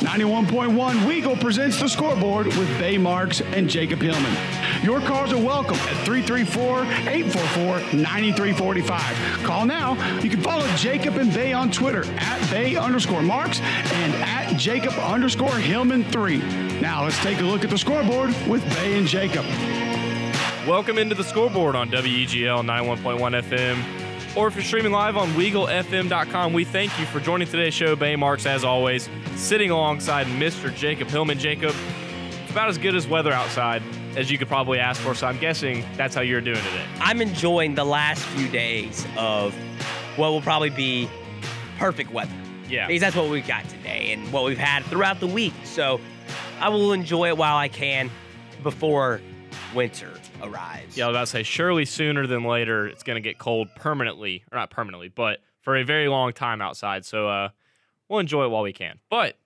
91.1 Weagle presents the scoreboard with Bay Marks and Jacob Hillman. Your calls are welcome at 334-844-9345. Call now. You can follow Jacob and Bay on Twitter at Bay underscore Marks and at Jacob underscore Hillman 3. Now let's take a look at the scoreboard with Bay and Jacob. Welcome into the scoreboard on WEGL 91.1 FM. Or if you're streaming live on WeagleFM.com, we thank you for joining today's show. Bay Marks, as always, sitting alongside Mr. Jacob Hillman. Jacob, it's about as good as weather outside as you could probably ask for, so I'm guessing that's how you're doing today. I'm enjoying the last few days of what will probably be perfect weather. Yeah. Because that's what we've got today and what we've had throughout the week. So I will enjoy it while I can before winter arrives. Yeah, I was about to say, surely sooner than later, it's going to get cold permanently, or not permanently, but for a very long time outside. So uh, we'll enjoy it while we can. But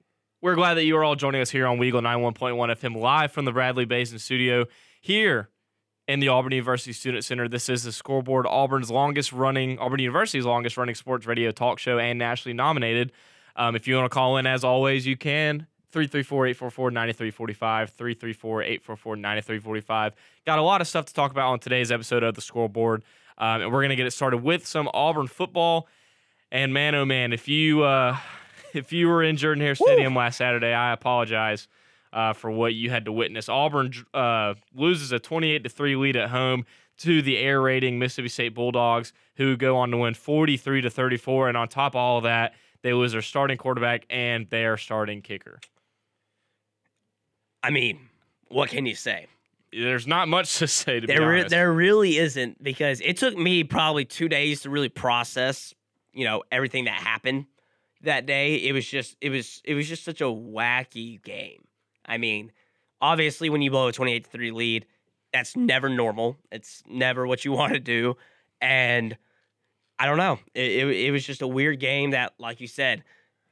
we're glad that you are all joining us here on Weagle 91.1 FM live from the Bradley Basin studio here in the Auburn University Student Center. This is the scoreboard, Auburn's longest running, Auburn University's longest running sports radio talk show and nationally nominated. Um, if you want to call in, as always, you can. 334-844-9345, 334-844-9345. Got a lot of stuff to talk about on today's episode of the scoreboard. Um, and we're going to get it started with some Auburn football. And man, oh man, if you uh, if you were in Jordan Hare Stadium last Saturday, I apologize uh, for what you had to witness. Auburn uh, loses a 28 to three lead at home to the air rating Mississippi State Bulldogs, who go on to win 43 to 34. And on top of all of that, they lose their starting quarterback and their starting kicker. I mean, what can you say? There's not much to say to be There, re- there really isn't because it took me probably two days to really process, you know, everything that happened that day. It was just, it was, it was just such a wacky game. I mean, obviously, when you blow a twenty-eight to three lead, that's never normal. It's never what you want to do, and I don't know. It, it, it was just a weird game that, like you said,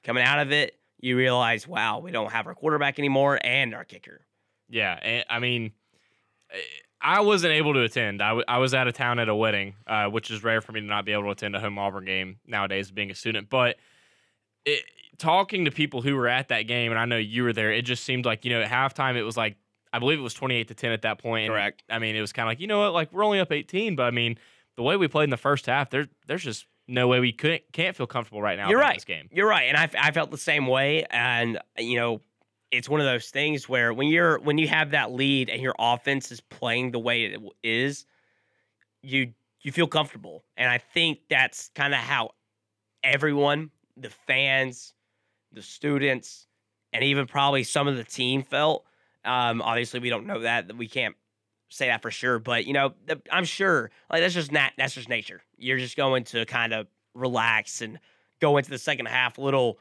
coming out of it, you realize, wow, we don't have our quarterback anymore and our kicker. Yeah, and, I mean, eh, I wasn't able to attend. I, w- I was out of town at a wedding, uh, which is rare for me to not be able to attend a home Auburn game nowadays, being a student. But it, talking to people who were at that game, and I know you were there, it just seemed like you know at halftime it was like I believe it was twenty eight to ten at that point. and, Correct. I mean, it was kind of like you know what, like we're only up eighteen, but I mean, the way we played in the first half, there there's just no way we couldn't can't feel comfortable right now. You're right. This game. You're right, and I, I felt the same way. And you know, it's one of those things where when you're when you have that lead and your offense is playing the way it is, you you feel comfortable. And I think that's kind of how everyone, the fans, the students, and even probably some of the team felt. Um, obviously, we don't know that. that We can't say that for sure, but you know, I'm sure like that's just nat- that's just nature. You're just going to kind of relax and go into the second half a little,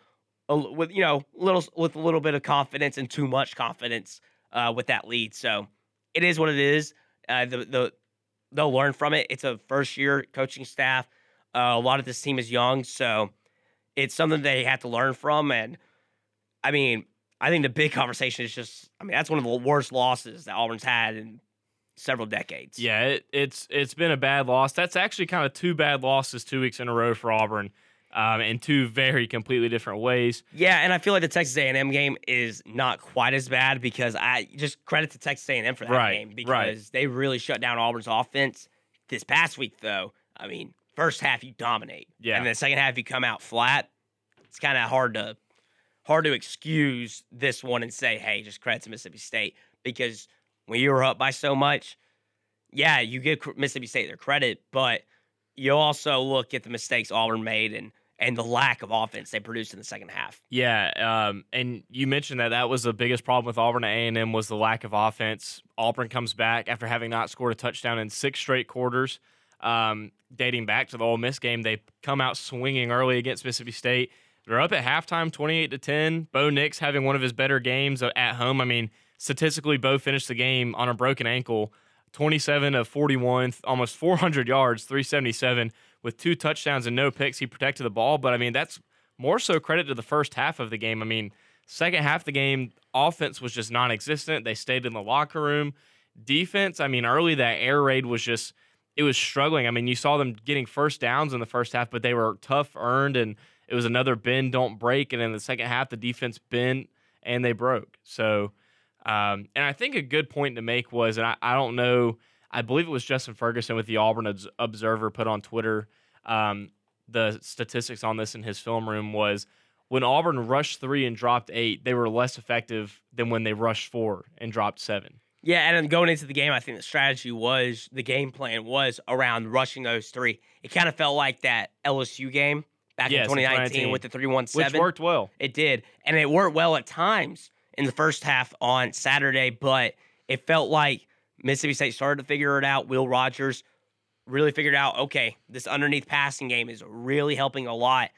with you know, a little with a little bit of confidence and too much confidence uh, with that lead. So it is what it is. Uh, the the they'll learn from it. It's a first year coaching staff. Uh, a lot of this team is young, so it's something they have to learn from. And I mean, I think the big conversation is just, I mean, that's one of the worst losses that Auburn's had in several decades. Yeah, it, it's it's been a bad loss. That's actually kind of two bad losses two weeks in a row for Auburn, um, in two very completely different ways. Yeah, and I feel like the Texas A&M game is not quite as bad because I just credit to Texas A&M for that Right, game because right. they really shut down Auburn's offense. This past week, though, I mean, first half you dominate, Yeah. and then the second half you come out flat. It's kind of hard to hard to excuse this one and say, hey, just credit to Mississippi State because when you were up by so much, yeah, you give Mississippi State their credit, but you also look at the mistakes Auburn made and and the lack of offense they produced in the second half. Yeah, um, and you mentioned that that was the biggest problem with Auburn at A&M was the lack of offense. Auburn comes back after having not scored a touchdown in six straight quarters, um, dating back to the Ole Miss game. They come out swinging early against Mississippi State. They're up at halftime, twenty-eight to ten. Bo Nix having one of his better games at home. I mean, statistically, Bo finished the game on a broken ankle, twenty-seven of forty-one, almost four hundred yards, three seventy-seven with two touchdowns and no picks. He protected the ball, but I mean, that's more so credit to the first half of the game. I mean, second half of the game, offense was just non existent. They stayed in the locker room. Defense, I mean, early that air raid was just, it was struggling. I mean, you saw them getting first downs in the first half, but they were tough earned, and it was another bend, don't break. And in the second half, the defense bent and they broke. So, um, and I think a good point to make was, and I, I don't know, I believe it was Justin Ferguson with the Auburn Observer put on Twitter um, the statistics on this in his film room was when Auburn rushed three and dropped eight, they were less effective than when they rushed four and dropped seven. Yeah, and then going into the game, I think the strategy was the game plan was around rushing those three. It kind of felt like that LSU game back Yes, in in 2019, 2019, with the three one Which worked well. It did, and it worked well at times in the first half on Saturday, but it felt like Mississippi State started to figure it out. Will Rogers really figured out, okay, this underneath passing game is really helping a lot,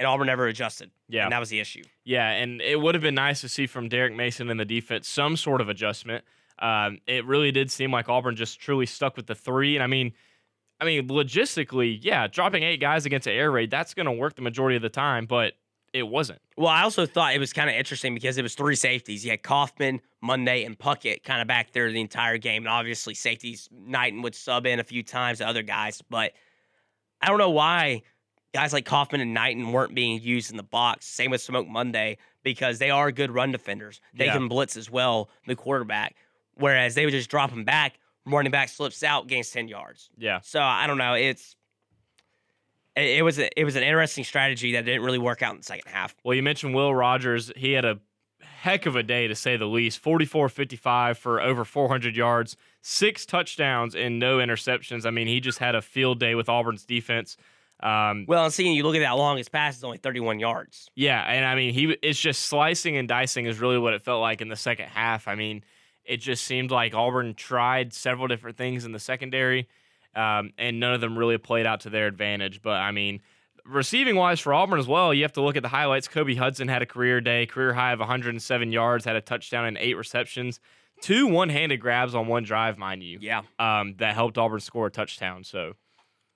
and Auburn never adjusted. Yeah. and that was the issue. Yeah, and it would have been nice to see from Derek Mason and the defense some sort of adjustment. Um, it really did seem like Auburn just truly stuck with the three, and I mean, I mean, logistically, yeah, dropping eight guys against an air raid that's going to work the majority of the time, but it wasn't. Well, I also thought it was kind of interesting because it was three safeties. You had Kaufman, Monday, and Puckett kind of back there the entire game. And obviously, safeties, Knighton would sub in a few times to other guys. But I don't know why guys like Kaufman and Knighton weren't being used in the box. Same with Smoke Monday because they are good run defenders. They Yeah. can blitz as well, the quarterback. Whereas they would just drop him back, running back slips out, gains 10 yards. Yeah, So I don't know. It's. It was a, it was an interesting strategy that didn't really work out in the second half. Well, you mentioned Will Rogers. He had a heck of a day, to say the least 44 55 for over 400 yards, six touchdowns, and no interceptions. I mean, he just had a field day with Auburn's defense. Um, Well, and seeing you look at that longest pass is only 31 yards. yeah, and I mean, he it's just slicing and dicing is really what it felt like in the second half. I mean, it just seemed like Auburn tried several different things in the secondary, um, and none of them really played out to their advantage. But I mean, receiving wise for Auburn as well, you have to look at the highlights. Kobe Hudson had a career day, career high of 107 yards, had a touchdown and eight receptions, two one handed grabs on one drive, mind you, Yeah. um, that helped Auburn score a touchdown. So,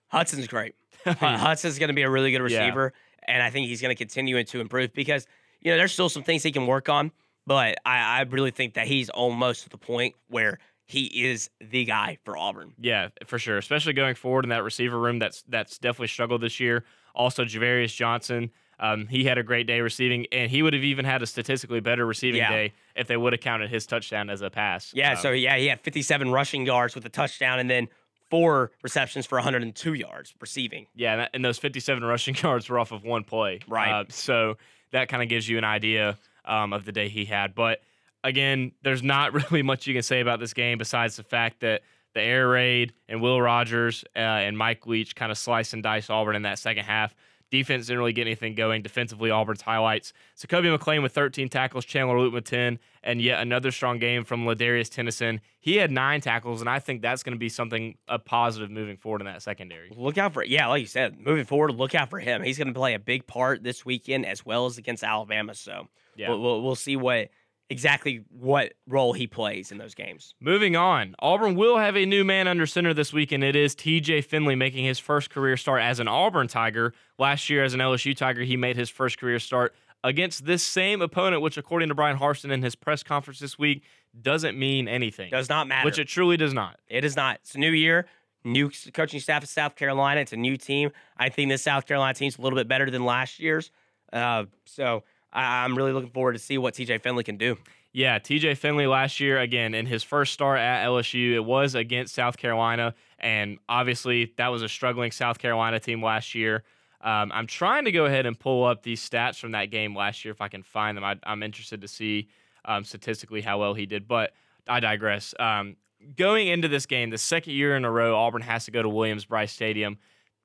Hudson's great. Hudson's going to be a really good Yeah. receiver, and I think he's going to continue to improve because you know there's still some things he can work on, but I, I really think that he's almost to the point where he is the guy for Auburn. Yeah, for sure. Especially going forward in that receiver room, that's that's definitely struggled this year. Also, Javarius Johnson, um, he had a great day receiving, and he would have even had a statistically better receiving Yeah. day if they would have counted his touchdown as a pass. Yeah, Um, so yeah, he had 57 rushing yards with a touchdown, and then four receptions for 102 yards receiving. yeah, and, that, and those 57 rushing yards were off of one play. Right. Uh, so that kind of gives you an idea um, of the day he had. But again, there's not really much you can say about this game besides the fact that the air raid and Will Rogers uh, and Mike Leach kind of slice and dice Auburn in that second half. Defense didn't really get anything going. Defensively, Auburn's highlights. Zakoby McClain with 13 tackles, Chandler Luke with 10, and yet another strong game from Ladarius Tennyson. He had nine tackles, and I think that's going to be something a positive moving forward in that secondary. Look out for yeah, like you said, moving forward, look out for him. He's going to play a big part this weekend as well as against Alabama. So Yeah. we'll, we'll, we'll see what exactly what role he plays in those games. Moving on, Auburn will have a new man under center this weekend. It is TJ Finley making his first career start as an Auburn Tiger. Last year, as an LSU Tiger, he made his first career start against this same opponent, which, according to Bryan Harsin in his press conference this week, doesn't mean anything. Does not matter. Which it truly does not. It is not. It's a new year, new coaching staff at South Carolina. It's a new team. I think this South Carolina team's a little bit better than last year's. Uh, so I'm really looking forward to see what TJ Finley can do. Yeah, TJ Finley last year, again, in his first start at LSU, it was against South Carolina. And obviously, that was a struggling South Carolina team last year. Um, I'm trying to go ahead and pull up these stats from that game last year if I can find them. I, I'm interested to see um, statistically how well he did, but I digress. Um, going into this game, the second year in a row, Auburn has to go to Williams Brice Stadium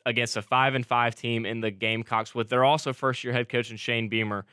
against a five and five team in the Gamecocks with their also first year head coach and Shane Beamer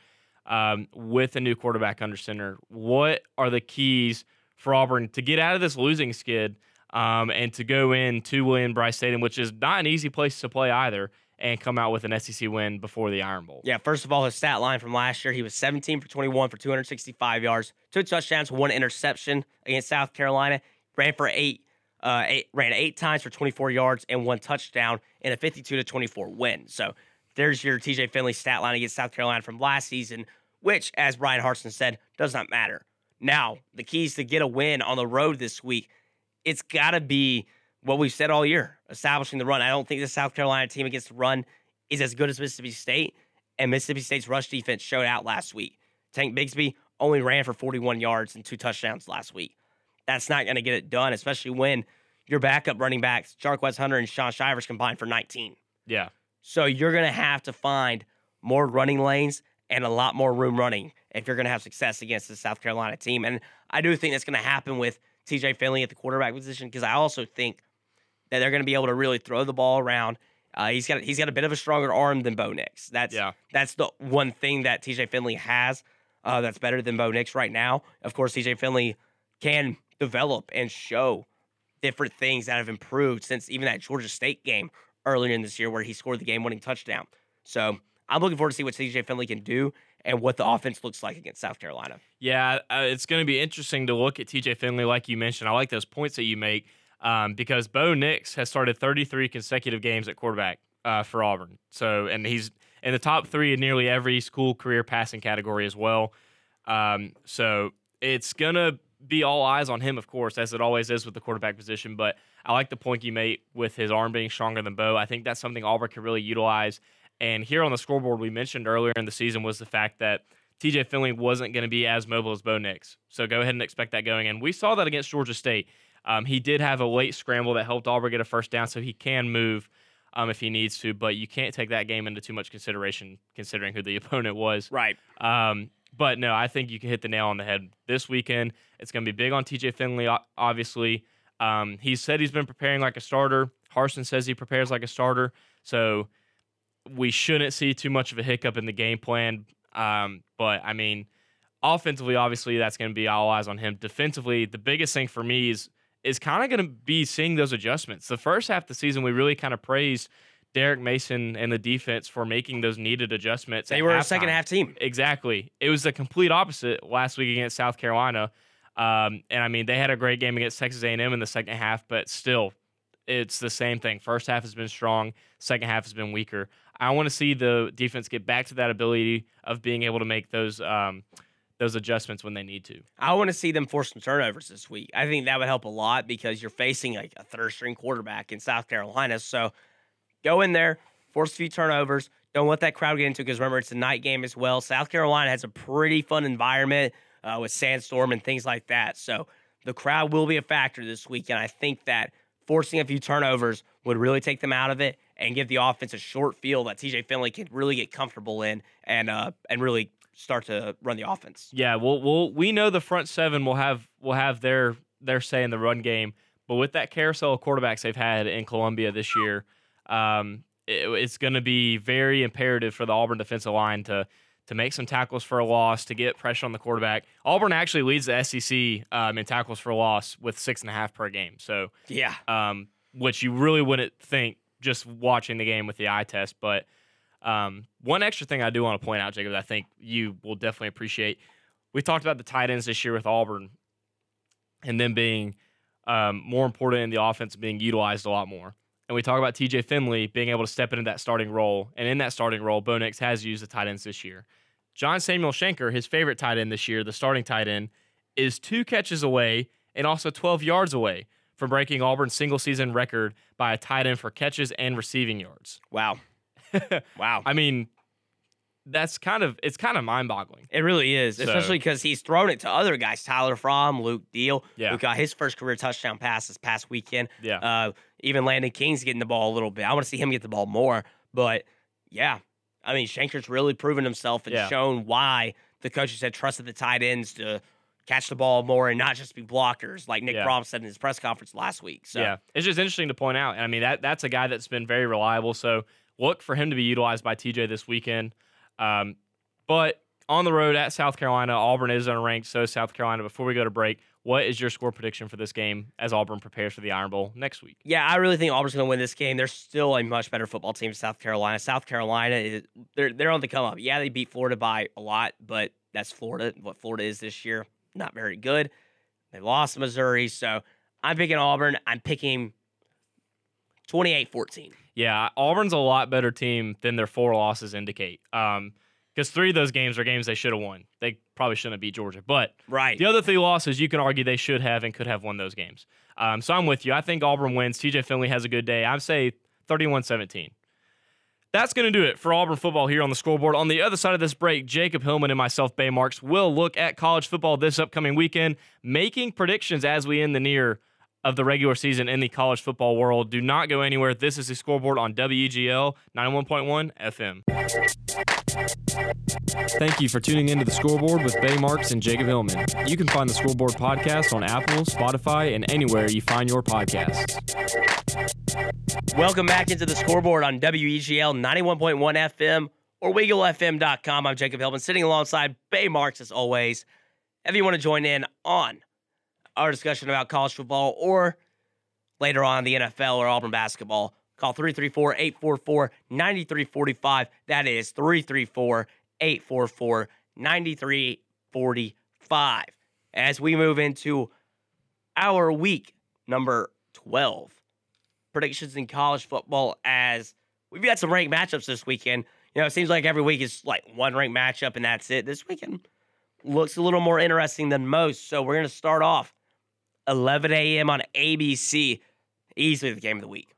um, with a new quarterback under center. What are the keys for Auburn to get out of this losing skid um, and to go in to William Brice Stadium, which is not an easy place to play either, and come out with an SEC win before the Iron Bowl? Yeah, first of all, his stat line from last year, he was 17 for 21 for 265 yards, two touchdowns, one interception against South Carolina. Ran for eight, uh, eight ran eight times for 24 yards and one touchdown in a 52 to 24 win. So there's your TJ Finley stat line against South Carolina from last season, which, as Bryan Harsin said, does not matter. Now, the keys to get a win on the road this week, it's got to be what we've said all year, establishing the run. I don't think the South Carolina team against the run is as good as Mississippi State, and Mississippi State's rush defense showed out last week. Tank Bigsby only ran for 41 yards and two touchdowns last week. That's not going to get it done, especially when your backup running backs, Jarquez Hunter and Shaun Shivers, combined for 19. Yeah. So you're going to have to find more running lanes and a lot more room running if you're going to have success against the South Carolina team. And I do think that's going to happen with TJ Finley at the quarterback position because I also think that they're going to be able to really throw the ball around. Uh, he's got he's got a bit of a stronger arm than Bo Nix. That's Yeah. that's the one thing that TJ Finley has uh, that's better than Bo Nix right now. Of course, TJ Finley can develop and show different things that have improved since even that Georgia State game earlier in this year where he scored the game-winning touchdown. So I'm looking forward to see what TJ Finley can do and what the offense looks like against South Carolina. Yeah, uh, it's going to be interesting to look at TJ Finley, like you mentioned. I like those points that you make um, because Bo Nix has started 33 consecutive games at quarterback uh, for Auburn. So, and he's in the top three in nearly every school career passing category as well. Um, so it's going to be all eyes on him, of course, as it always is with the quarterback position. But I like the point you made with his arm being stronger than Bo. I think that's something Auburn can really utilize. And here on the scoreboard, we mentioned earlier in the season was the fact that TJ Finley wasn't going to be as mobile as Bo Nix. So go ahead and expect that going. And we saw that against Georgia State. Um, he did have a late scramble that helped Auburn get a first down, so he can move um, if he needs to. But you can't take that game into too much consideration, considering who the opponent was. Right. Um, but no, I think you can hit the nail on the head this weekend. It's going to be big on TJ Finley, obviously. Um, he said he's been preparing like a starter. Harsin says he prepares like a starter. So we shouldn't see too much of a hiccup in the game plan. Um, but I mean, offensively, obviously, that's going to be all eyes on him. Defensively, the biggest thing for me is is kind of going to be seeing those adjustments. The first half of the season, we really kind of praised Derek Mason and the defense for making those needed adjustments. They were a second half team. Exactly. It was the complete opposite last week against South Carolina. Um, and I mean, they had a great game against Texas A&M in the second half, but still, it's the same thing. First half has been strong. Second half has been weaker. I want to see the defense get back to that ability of being able to make those um, those adjustments when they need to. I want to see them force some turnovers this week. I think that would help a lot because you're facing like a third string quarterback in South Carolina. So go in there, force a few turnovers. Don't let that crowd get into it because remember, it's a night game as well. South Carolina has a pretty fun environment uh, with sandstorm and things like that. So the crowd will be a factor this week. And I think that forcing a few turnovers would really take them out of it and give the offense a short field that TJ Finley can really get comfortable in and uh, and really start to run the offense. Yeah, well, we'll we know the front seven will have will have their their say in the run game, but with that carousel of quarterbacks they've had in Columbia this year, um, it- it's going to be very imperative for the Auburn defensive line to to make some tackles for a loss, to get pressure on the quarterback. Auburn actually leads the SEC um, in tackles for a loss with six and a half per game. So, Yeah. um, which you really wouldn't think just watching the game with the eye test. But um, one extra thing I do want to point out, Jacob, that I think you will definitely appreciate. We talked about the tight ends this year with Auburn, and them being um, more important in the offense, being utilized a lot more. And we talk about TJ Finley being able to step into that starting role, and in that starting role, Bo Nix has used the tight ends this year. John Samuel Shenker, his favorite tight end this year, the starting tight end, is two catches away and also 12 yards away from breaking Auburn's single season record by a tight end for catches and receiving yards. Wow. wow. I mean, that's kind of it's kind of mind boggling. It really is, So- especially because he's thrown it to other guys, Tyler Fromm, Luke Deal, Yeah. who got his first career touchdown pass this past weekend. Yeah. Uh, even Landon King's getting the ball a little bit. I want to see him get the ball more, but yeah, I mean Shenker's really proven himself and Yeah. shown why the coaches had trusted the tight ends to catch the ball more and not just be blockers, like Nick Yeah. Fromm said in his press conference last week. So Yeah, it's just interesting to point out. And I mean, that that's a guy that's been very reliable. So look for him to be utilized by TJ this weekend. Um, but on the road at South Carolina, Auburn is unranked. So is South Carolina. Before we go to break, what is your score prediction for this game as Auburn prepares for the Iron Bowl next week? Yeah, I really think Auburn's going to win this game. They're still a much better football team. than South Carolina. South Carolina is they're they're on the come up. Yeah, they beat Florida by a lot, but that's Florida. What Florida is this year, not very good. They lost Missouri, so I'm picking Auburn. I'm picking 28-14. Yeah, Auburn's a lot better team than their four losses indicate. Um, because three of those games are games they should have won. They probably shouldn't have beat Georgia, but Right. The other three losses, you can argue they should have and could have won those games. Um, so I'm with you. I think Auburn wins. TJ Finley has a good day. I'd say 31 17. That's going to do it for Auburn football here on the scoreboard. On the other side of this break, Jacob Hillman and myself, Bay Marks, will look at college football this upcoming weekend, making predictions as we end the near of the regular season in the college football world. Do not go anywhere. This is the scoreboard on WEGL 91.1 FM. Thank you for tuning into the scoreboard with Bay Marks and Jacob Hillman. You can find the scoreboard podcast on Apple, Spotify, and anywhere you find your podcasts. Welcome back into the scoreboard on WEGL 91.1 FM or WeagleFM.com. I'm Jacob Hillman, sitting alongside Bay Marks as always. If you want to join in on our discussion about college football or later on the NFL or Auburn basketball, call 334 844 9345. That is 334 844 9345. As we move into our week number 12, predictions in college football, as we've got some ranked matchups this weekend. You know, it seems like every week is like one ranked matchup and that's it. This weekend looks a little more interesting than most. So we're going to start off 11 a.m. on ABC. Easily the game of the week.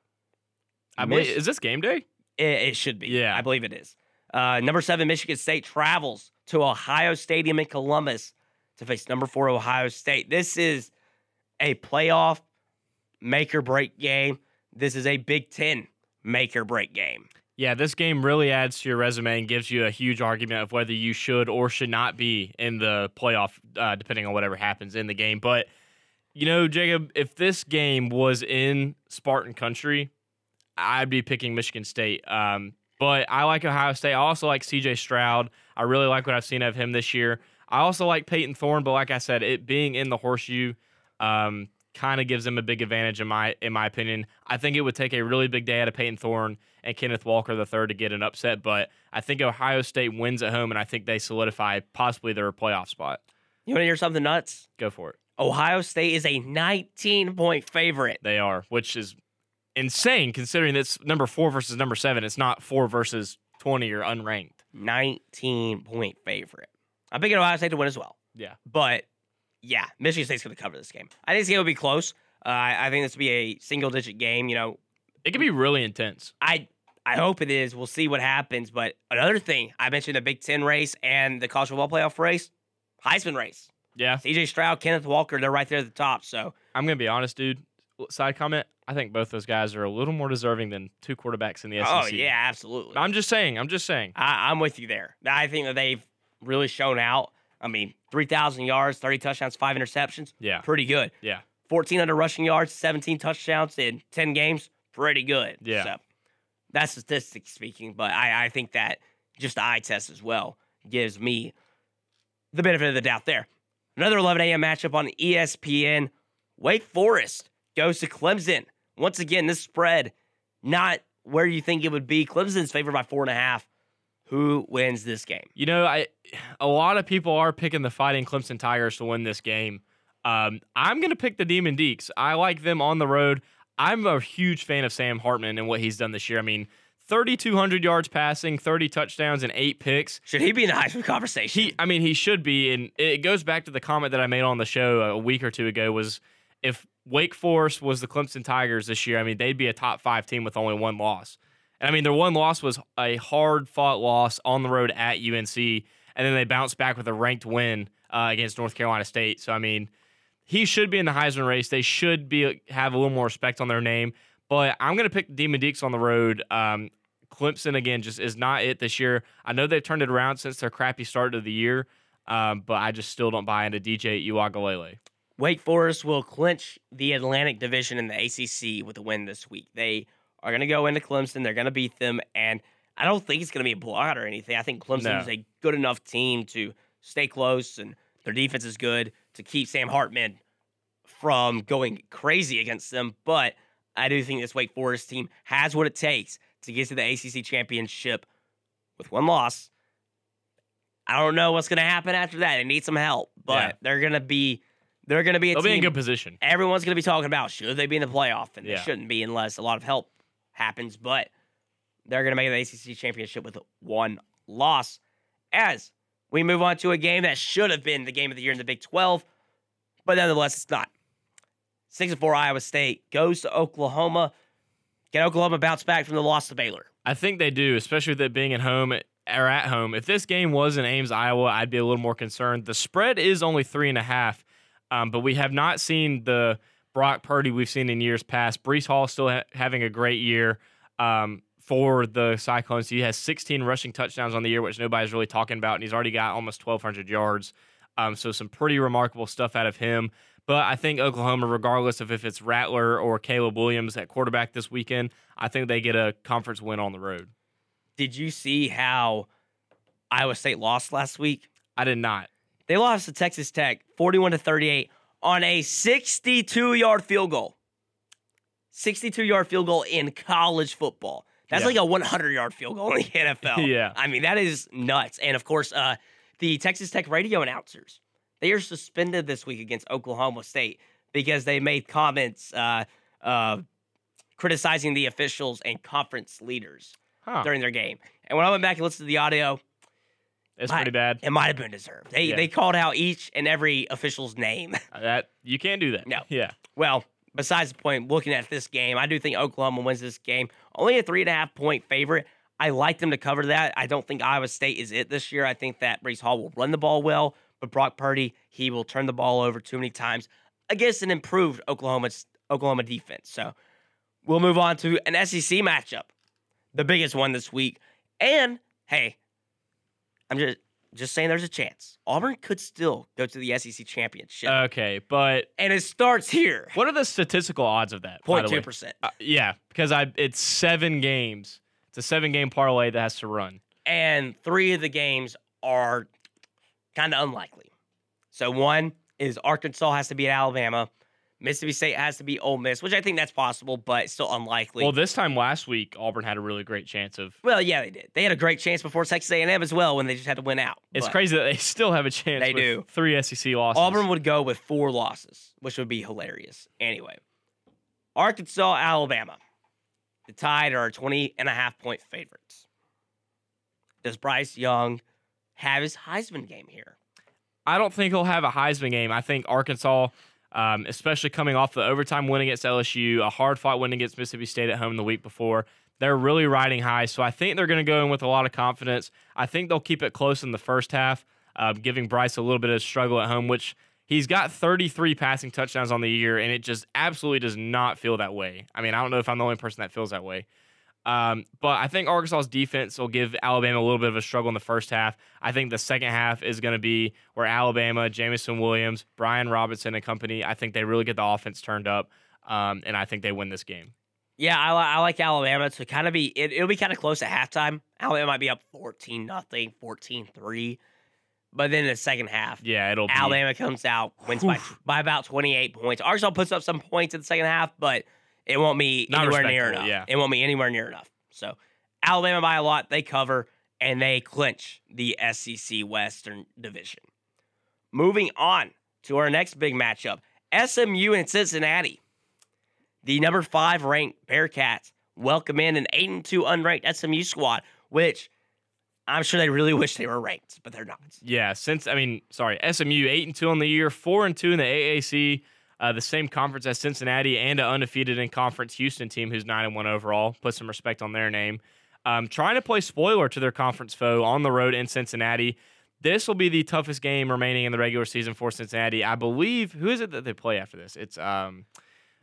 I believe, Mich- is this game day? It, it should be. Yeah. I believe it is. Uh, number seven, Michigan State travels to Ohio Stadium in Columbus to face number four, Ohio State. This is a playoff make or break game. This is a Big Ten make or break game. Yeah, this game really adds to your resume and gives you a huge argument of whether you should or should not be in the playoff, uh, depending on whatever happens in the game. But, you know, Jacob, if this game was in Spartan country, I'd be picking Michigan State. Um, but I like Ohio State. I also like CJ Stroud. I really like what I've seen of him this year. I also like Payton Thorne, but like I said, it being in the horseshoe um, kind of gives them a big advantage in my in my opinion. I think it would take a really big day out of Payton Thorne and Kenneth Walker III to get an upset, but I think Ohio State wins at home, and I think they solidify possibly their playoff spot. You want to hear something nuts? Go for it. Ohio State is a 19 point favorite. They are, which is insane considering it's number four versus number seven. It's not four versus twenty or unranked. 19 point favorite. I'm picking Ohio State to win as well. Yeah. But yeah, Michigan State's going to cover this game. I think this game will be close. Uh, I, I think this will be a single digit game. You know, It could be really intense. I I hope it is. We'll see what happens. But another thing, I mentioned the Big Ten race and the college football playoff race, Heisman race. Yeah, CJ Stroud, Kenneth Walker, they're right there at the top. So I'm gonna be honest, dude. Side comment: I think both those guys are a little more deserving than two quarterbacks in the SEC. oh yeah, absolutely. I'm just saying. I'm just saying. I, I'm with you there. I think that they've really shown out. I mean, 3,000 yards, 30 touchdowns, five interceptions. Yeah. Pretty good. Yeah. 1,400 rushing yards, 17 touchdowns in 10 games. Pretty good. Yeah. So that's statistics speaking, but I, I think that just the eye test as well gives me the benefit of the doubt there. Another 11 a.m. matchup on ESPN. Wake Forest goes to Clemson. Once again, this spread not where you think it would be. Clemson's favored by four and a half. Who wins this game? You know, I a lot of people are picking the Fighting Clemson Tigers to win this game. Um, I'm gonna pick the Demon Deacs. I like them on the road. I'm a huge fan of Sam Hartman and what he's done this year. I mean, 3,200 yards passing, 30 touchdowns, and eight picks. Should he be in the Heisman conversation? He, I mean, he should be, and it goes back to the comment that I made on the show a week or two ago. Was if Wake Forest was the Clemson Tigers this year, I mean, they'd be a top five team with only one loss. And I mean, their one loss was a hard fought loss on the road at UNC, and then they bounced back with a ranked win uh, against North Carolina State. So I mean, he should be in the Heisman race. They should be have a little more respect on their name. But I'm going to pick the Demon Deacs on the road. Um, Clemson again just is not it this year. I know they've turned it around since their crappy start of the year, um, but I just still don't buy into DJ Uiagalelei. Wake Forest will clinch the Atlantic Division in the ACC with a win this week. They are going to go into Clemson. They're going to beat them, and I don't think it's going to be a blowout or anything. I think Clemson No. is a good enough team to stay close, and their defense is good to keep Sam Hartman from going crazy against them. But I do think this Wake Forest team has what it takes to get to the ACC championship with one loss. I don't know what's going to happen after that. They need some help, but Yeah. they're going to be they're going to be a They'll team be in good position. everyone's going to be talking about should they be in the playoff, and Yeah. they shouldn't be unless a lot of help happens. But they're going to make the ACC championship with one loss. As we move on to a game that should have been the game of the year in the Big 12, but nonetheless, it's not. Six and four Iowa State goes to Oklahoma. Can Oklahoma bounce back from the loss to Baylor? I think they do, especially with it being at home or at home. If this game was in Ames, Iowa, I'd be a little more concerned. The spread is only three and a half, um, but we have not seen the Brock Purdy we've seen in years past. Breece Hall still ha- having a great year um, for the Cyclones. He has 16 rushing touchdowns on the year, which nobody's really talking about, and he's already got almost 1,200 yards. Um, so some pretty remarkable stuff out of him. But I think Oklahoma, regardless of if it's Rattler or Caleb Williams at quarterback this weekend, I think they get a conference win on the road. Did you see how Iowa State lost last week? I did not. They lost to Texas Tech 41 to 38 on a 62 yard field goal. 62 yard field goal in college football. That's Yeah. like a 100 yard field goal in the NFL. Yeah. I mean, that is nuts. And of course, uh, the Texas Tech radio announcers, they are suspended this week against Oklahoma State because they made comments uh, uh, criticizing the officials and conference leaders Huh. during their game. And when I went back and listened to the audio, It's pretty bad. it might have been deserved. They Yeah. they called out each and every official's name. That you can't do that. No. Yeah. well, besides the point, looking at this game, I do think Oklahoma wins this game. Only a three and a half point favorite. I like them to cover that. I don't think Iowa State is it this year. I think that Breece Hall will run the ball well, but Brock Purdy, he will turn the ball over too many times against an improved Oklahoma Oklahoma defense. So we'll move on to an SEC matchup, the biggest one this week. And hey, I'm just just saying there's a chance. Auburn could still go to the SEC championship. Okay, but and it starts here. what are the statistical odds of that? by the way? 0.2%. Uh, yeah, because I it's seven games. It's a seven game parlay that has to run. And three of the games are kind of unlikely. So one is Arkansas has to beat Alabama. Mississippi State has to beat Ole Miss, which I think that's possible, but still unlikely. Well, this time last week, Auburn had a really great chance of. Well, yeah, they did. They had a great chance before Texas A&M as well when they just had to win out. It's crazy that they still have a chance. They do. three SEC losses. Auburn would go with four losses, which would be hilarious. Anyway, Arkansas, Alabama. The Tide are 20 and a half point favorites. Does Bryce Young have his Heisman game here? I don't think he'll have a Heisman game. I think Arkansas, um, especially coming off the overtime win against LSU, a hard fought win against Mississippi State at home the week before, they're really riding high. So I think they're going to go in with a lot of confidence. I think they'll keep it close in the first half, uh, giving Bryce a little bit of struggle at home, which he's got 33 passing touchdowns on the year, and it just absolutely does not feel that way. I mean, I don't know if I'm the only person that feels that way. Um, but I think Arkansas's defense will give Alabama a little bit of a struggle in the first half. I think the second half is going to be where Alabama, Jameson Williams, Brian Robinson, and company, I think they really get the offense turned up, um, and I think they win this game. Yeah, I, I like Alabama to kind of be, it, it'll be kind of close at halftime. Alabama might be up 14 nothing, 14 3. But then in the second half, Yeah, it'll be. Alabama comes out, wins by, by about 28 points. Arkansas puts up some points in the second half, but it won't be Not anywhere near enough. yeah. It won't be anywhere near enough. So Alabama by a lot, they cover and they clinch the SEC Western Division. Moving on to our next big matchup SMU and Cincinnati. The number five ranked Bearcats welcome in an 8 and 2 unranked SMU squad, which I'm sure they really wish they were ranked, but they're not. Yeah, since I mean, sorry, SMU eight and two on the year, four and two in the AAC, uh, the same conference as Cincinnati, and an undefeated in conference Houston team who's nine and one overall. Put some respect on their name. Um, trying to play spoiler to their conference foe on the road in Cincinnati. This will be the toughest game remaining in the regular season for Cincinnati. I believe. Who is it that they play after this? It's um,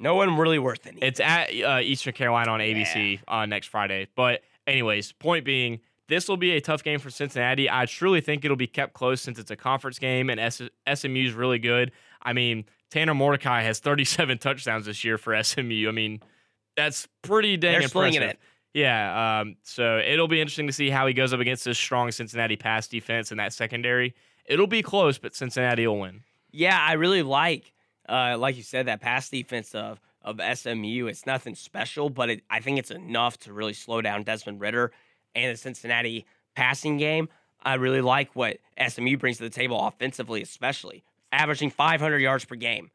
No one really worth any. it's at uh, Eastern Carolina on ABC uh, next Friday. But anyways, point being, this will be a tough game for Cincinnati. I truly think it'll be kept close since it's a conference game and S- SMU's really good. I mean, Tanner Mordecai has 37 touchdowns this year for SMU. I mean, that's pretty dang They're impressive. it. Yeah, um, so it'll be interesting to see how he goes up against this strong Cincinnati pass defense and that secondary. It'll be close, but Cincinnati will win. Yeah, I really like, uh, like you said, that pass defense of of SMU. It's nothing special, but it, I think it's enough to really slow down Desmond Ridder and the Cincinnati passing game. I really like what SMU brings to the table offensively, especially averaging 500 yards per game.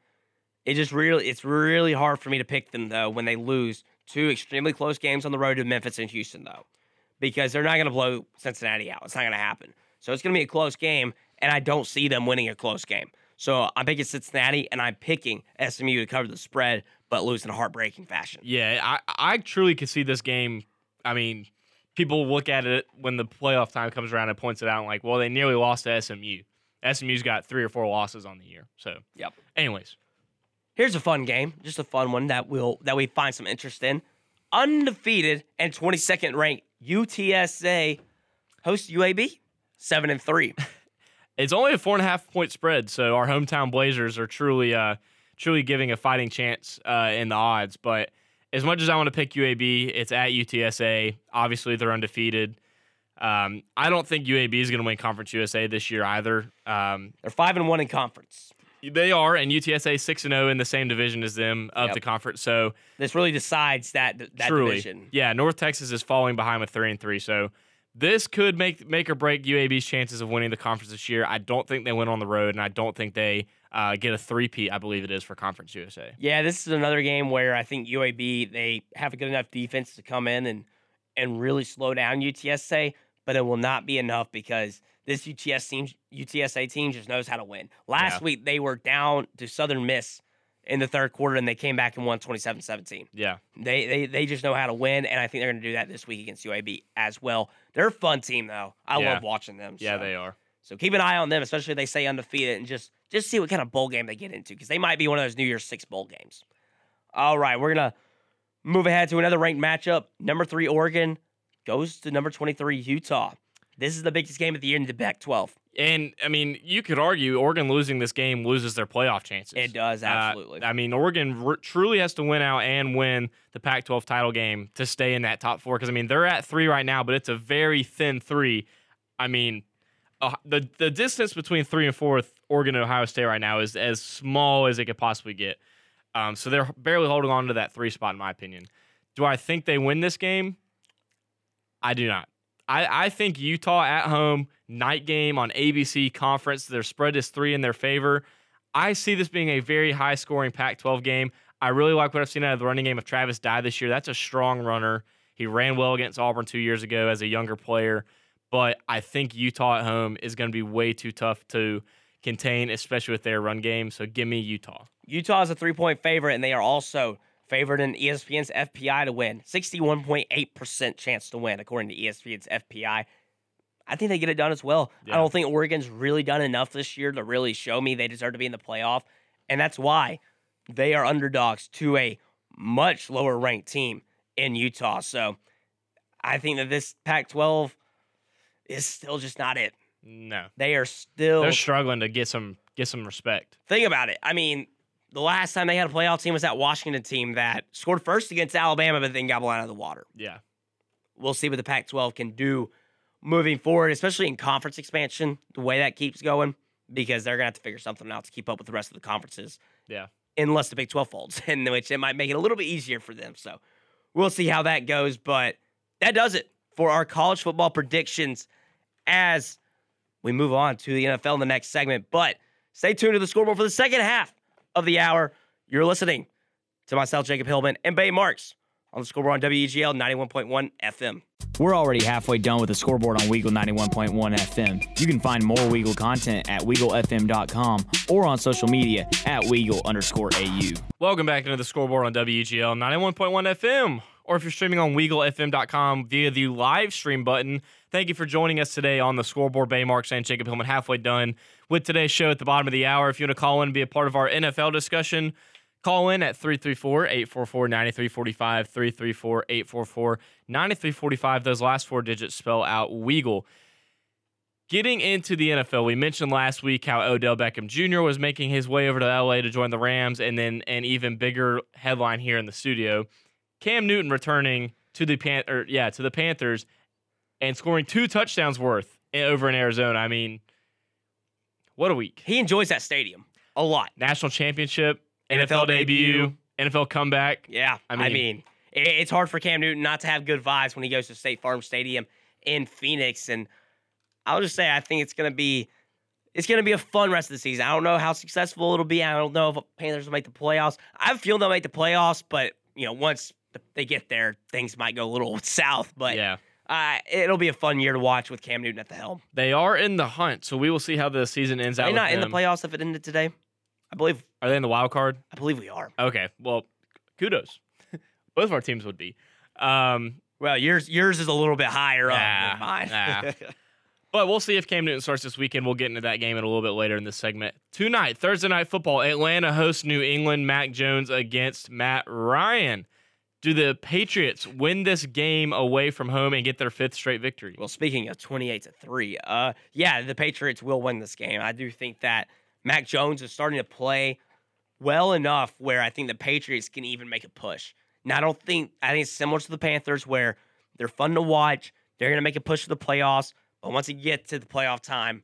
It just really, it's really hard for me to pick them though when they lose two extremely close games on the road to Memphis and Houston though, because they're not going to blow Cincinnati out. It's not going to happen. So it's going to be a close game, and I don't see them winning a close game. So I'm picking Cincinnati, and I'm picking SMU to cover the spread, but lose in a heartbreaking fashion. Yeah, I, I truly could see this game. I mean, people look at it when the playoff time comes around and points it out, and like, well, they nearly lost to SMU. SMU's got three or four losses on the year. So, Yep. Anyways, Here's a fun game, just a fun one that will that we find some interest in. Undefeated and 22nd ranked UTSA host UAB, seven and three. it's only a four and a half point spread, so our hometown Blazers are truly, uh, truly giving a fighting chance uh, in the odds. But as much as I want to pick UAB, it's at UTSA. Obviously, they're undefeated. Um, I don't think UAB is going to win Conference USA this year either. Um, They're five and one in conference. they are, and UTSA six and zero in the same division as them of Yep. the conference. So This really decides that that truly, division. yeah, North Texas is falling behind with three and three. So this could make make or break UAB's chances of winning the conference this year. I don't think they win on the road, and I don't think they uh, get a three-peat. I believe it is for Conference USA. Yeah, this is another game where I think UAB they have a good enough defense to come in and and really slow down UTSA, but it will not be enough because this UTS team, UTSA team just knows how to win. Last Yeah. week they were down to Southern Miss in the third quarter and they came back and won 27-17. Yeah, They they they just know how to win and I think they're going to do that this week against UAB as well. They're a fun team though. I Yeah. love watching them. yeah, they are. So keep an eye on them, especially if they say undefeated, and just just see what kind of bowl game they get into because they might be one of those New Year's Six bowl games. All right, we're gonna move ahead to another ranked matchup. Number three Oregon goes to number twenty three Utah. This is the biggest game of the year in the Pac-12. And I mean, you could argue Oregon losing this game loses their playoff chances. It does Uh, absolutely. I mean, Oregon r- truly has to win out and win the Pac 12 title game to stay in that top four. Because, I mean, they're at three right now, but it's a very thin three. I mean, uh, the, the distance between three and fourth, Oregon and Ohio State right now, is as small as it could possibly get. Um, so they're barely holding on to that three spot, in my opinion. Do I think they win this game? I do not. I, I think Utah at home, night game on ABC conference. Their spread is three in their favor. I see this being a very high scoring Pac 12 game. I really like what I've seen out of the running game of Travis Dye this year. That's a strong runner. He ran well against Auburn two years ago as a younger player, but I think Utah at home is going to be way too tough to contain, especially with their run game. So give me Utah. Utah is a three point favorite, and they are also favored in ESPN's FPI to win. 61.8% chance to win, according to ESPN's FPI. I think they get it done as well. Yeah. I don't think Oregon's really done enough this year to really show me they deserve to be in the playoff. And that's why they are underdogs to a much lower ranked team in Utah. So I think that this Pac 12 is still just not it. No. They are still. They're struggling to get some get some respect. think about it. I mean, the last time they had a playoff team was that Washington team that scored first against Alabama, but then got blown out of the water. Yeah. We'll see what the Pac 12 can do moving forward, especially in conference expansion, the way that keeps going, because they're going to have to figure something out to keep up with the rest of the conferences. Yeah. Unless the Big 12 folds, in which it might make it a little bit easier for them. So we'll see how that goes. But that does it for our college football predictions as we move on to the NFL in the next segment. But stay tuned to the scoreboard for the second half of the hour. You're listening to myself, Jacob Hillman, and Bay Marks on the scoreboard on WEGL 91.1 FM. We're already halfway done with the scoreboard on Weagle 91.1 FM. You can find more Weagle content at WeagleFM.com or on social media at Weagle underscore AU. Welcome back into the scoreboard on WEGL 91.1 FM, or if you're streaming on WeagleFM.com via the live stream button. Thank you for joining us today on the scoreboard. Bay Marks and Jacob Hillman halfway done with today's show at the bottom of the hour. If you want to call in and be a part of our NFL discussion, call in at 334 844 9345. 334 844 9345. Those last four digits spell out Weagle. Getting into the NFL, we mentioned last week how Odell Beckham Jr. was making his way over to LA to join the Rams, and then an even bigger headline here in the studio: Cam Newton returning to the Pan- or, yeah to the Panthers and scoring two touchdowns worth i- over in Arizona. I mean, what a week! He enjoys that stadium a lot. National championship, NFL, NFL debut, debut. NFL comeback. Yeah, I I mean, mean- it's hard for Cam Newton not to have good vibes when he goes to State Farm Stadium in Phoenix, and I'll just say I think it's gonna be it's gonna be a fun rest of the season. I don't know how successful it'll be. I don't know if Panthers will make the playoffs. I have a feeling they'll make the playoffs, but you know once they get there, things might go a little south. But yeah, uh, it'll be a fun year to watch with Cam Newton at the helm. they are in the hunt, so we will see how the season ends Are out. they with not in the playoffs if it ended today? I believe Are they in the wild card? I believe we are. Okay, well, kudos. Both of our teams would be. Um, Well, yours yours is a little bit higher up than mine. nah. But we'll see if Cam Newton starts this weekend. We'll get into that game in a little bit later in this segment. Tonight, Thursday night football, Atlanta hosts New England. Mac Jones against Matt Ryan. Do the Patriots win this game away from home and get their fifth straight victory? Well, speaking of 28 to 3, uh yeah, the Patriots will win this game. I do think that Mac Jones is starting to play well enough where I think the Patriots can even make a push. Now, I don't think I think it's similar to the Panthers where they're fun to watch. They're going to make a push to the playoffs, but once you get to the playoff time,